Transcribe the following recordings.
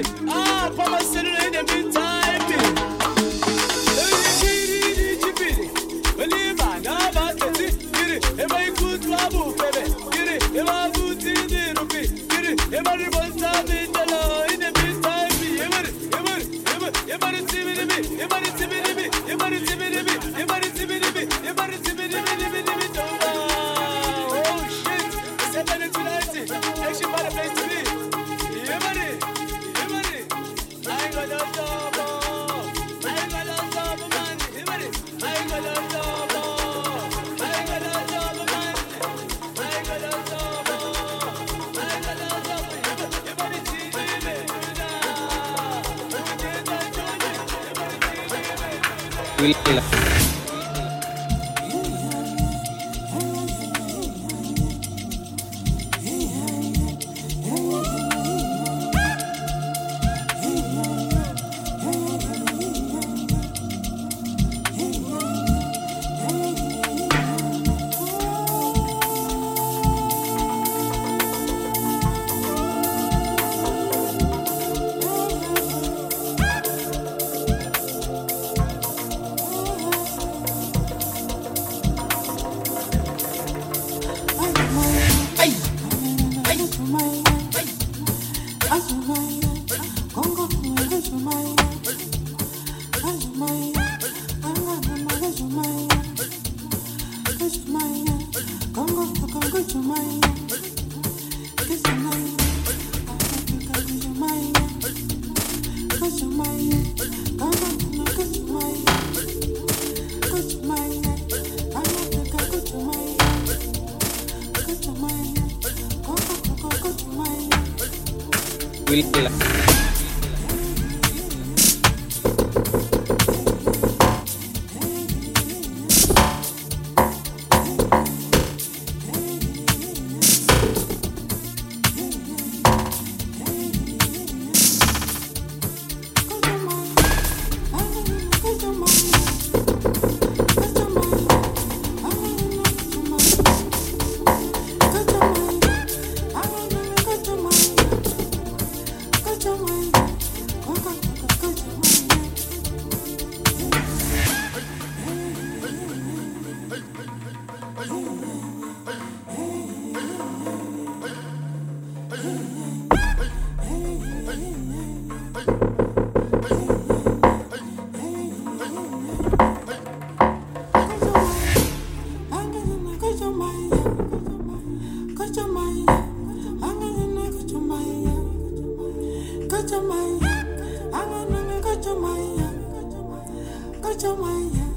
it. Oh. Will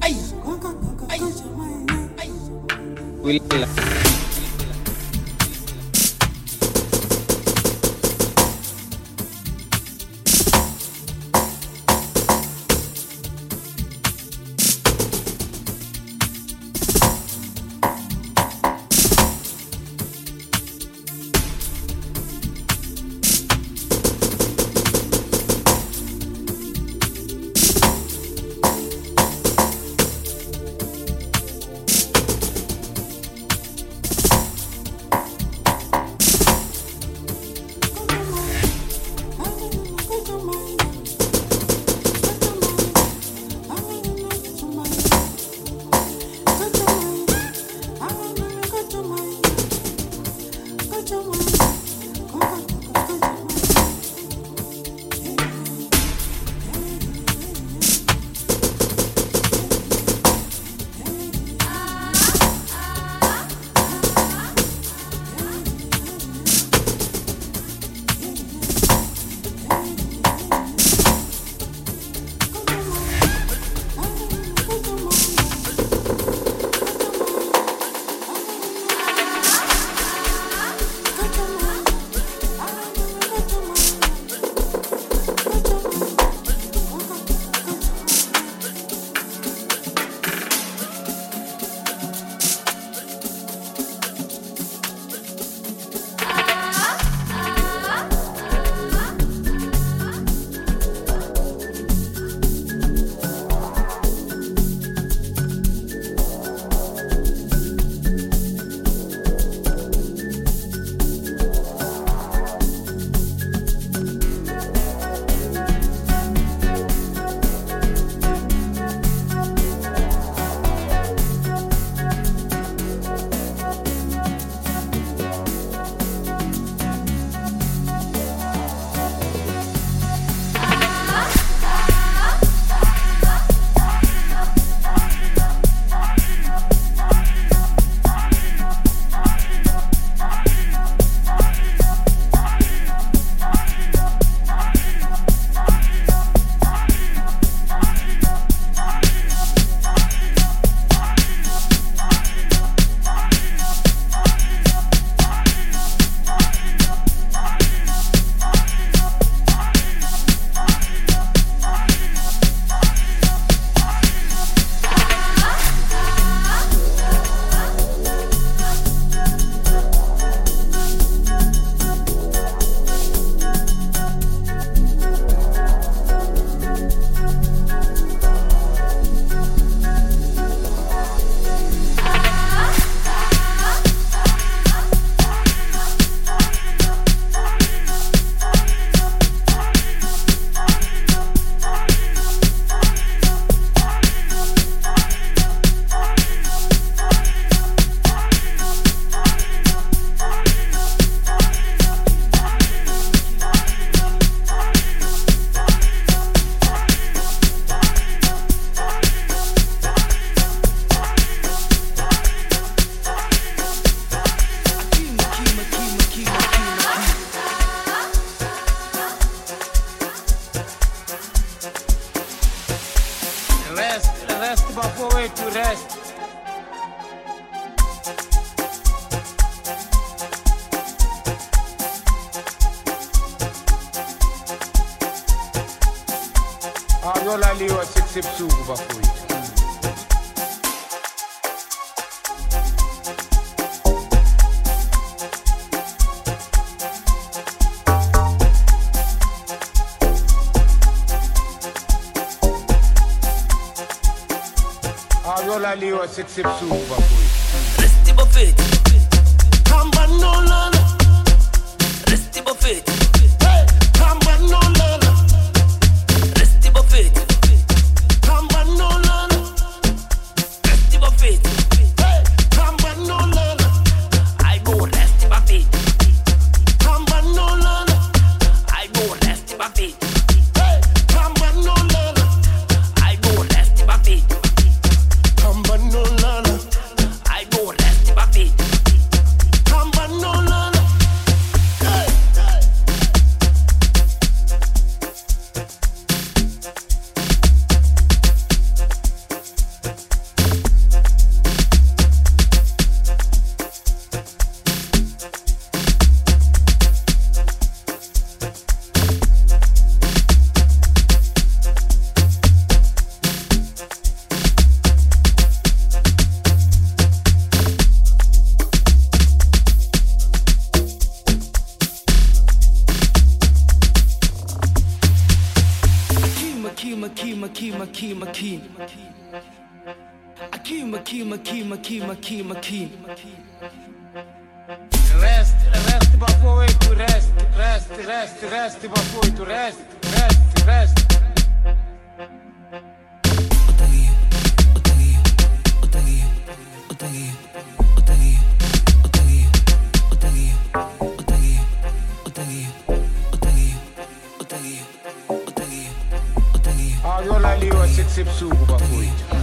Ay. Ay. Ay. Ay. alalaliwa sekusebusuku bafowethu akolaliwa sekusebusuku bafowethu Resti bofeti, hamba nolona Makim, Makim, Makim, Makim, Makim. Rest, rest before to rest, rest, rest, rest before to rest, rest, rest. Olha ali o sexy psuco, papuito.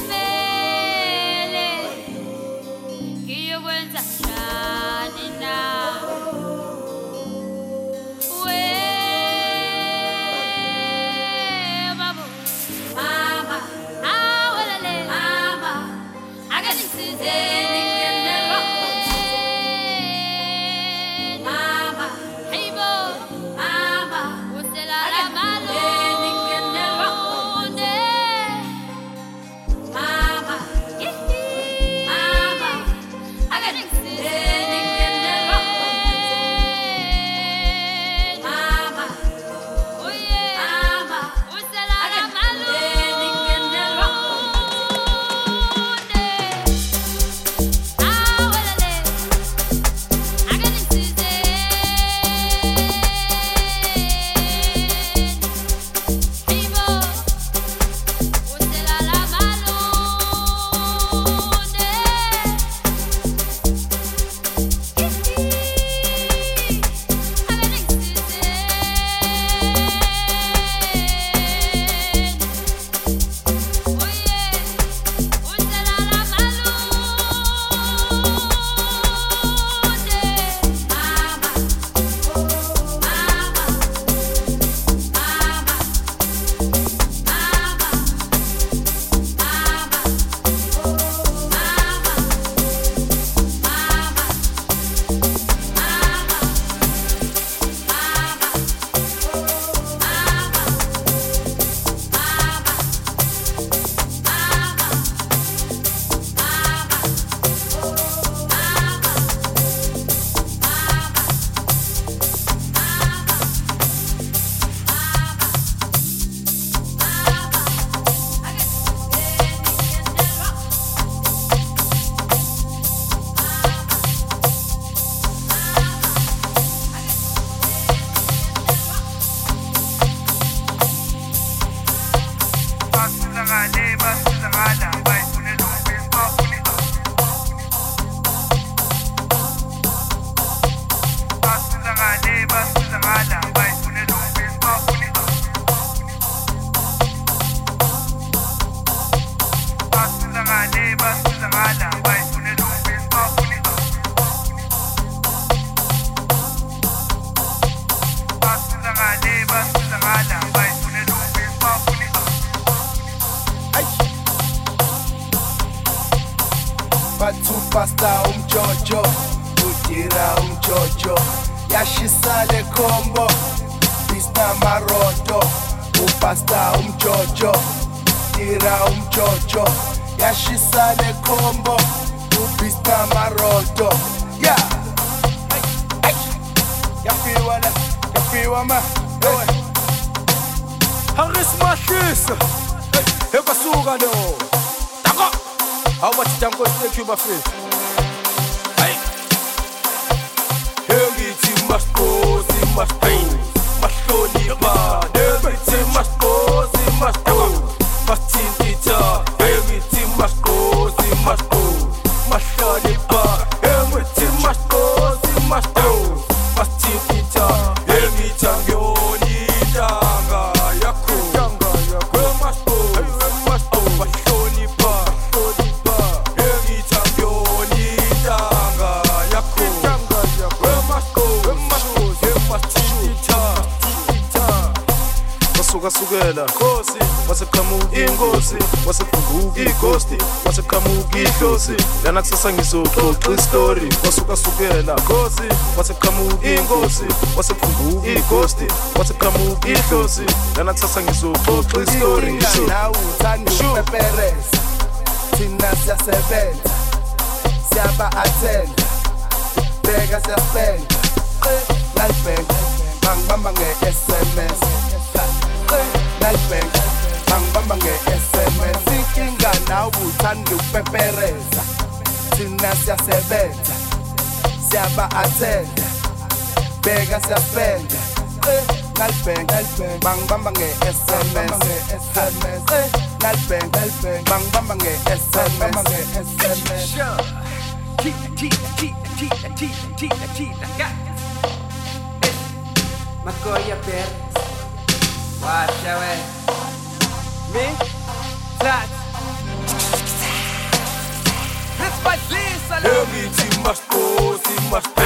Limele ngiyokwenza njani pista maroto, Yeah. Hey. Ya piwa na, ya piwa ma. Haris mashisa. Hey, basuka lo. Tako. How much tango take you my friend? Hey. Hey, ngithi masiqosi masiqini. Masihloni ba. idlozi lana ngizoxoxa istori kwasukasukela khosi kwase ingozi kwase igosti kwase kuqhamuka idlozi ngizoxoxa istori nawe thina siyasebenza siyaba-athenda bheka siyasenda nalibhek bangibamba nge-sms nalibhek bangibamba nge-sms uthanda ukupepereza. Thina siyasebenza siyaba-athenda bheka siyasipenda. Eh, Nalibhenga bangibamba nge-sms eh, nalibheng bangibamba nge-sms Makoya Perez Washa we. Me? Flat This my place masito Mahlonipha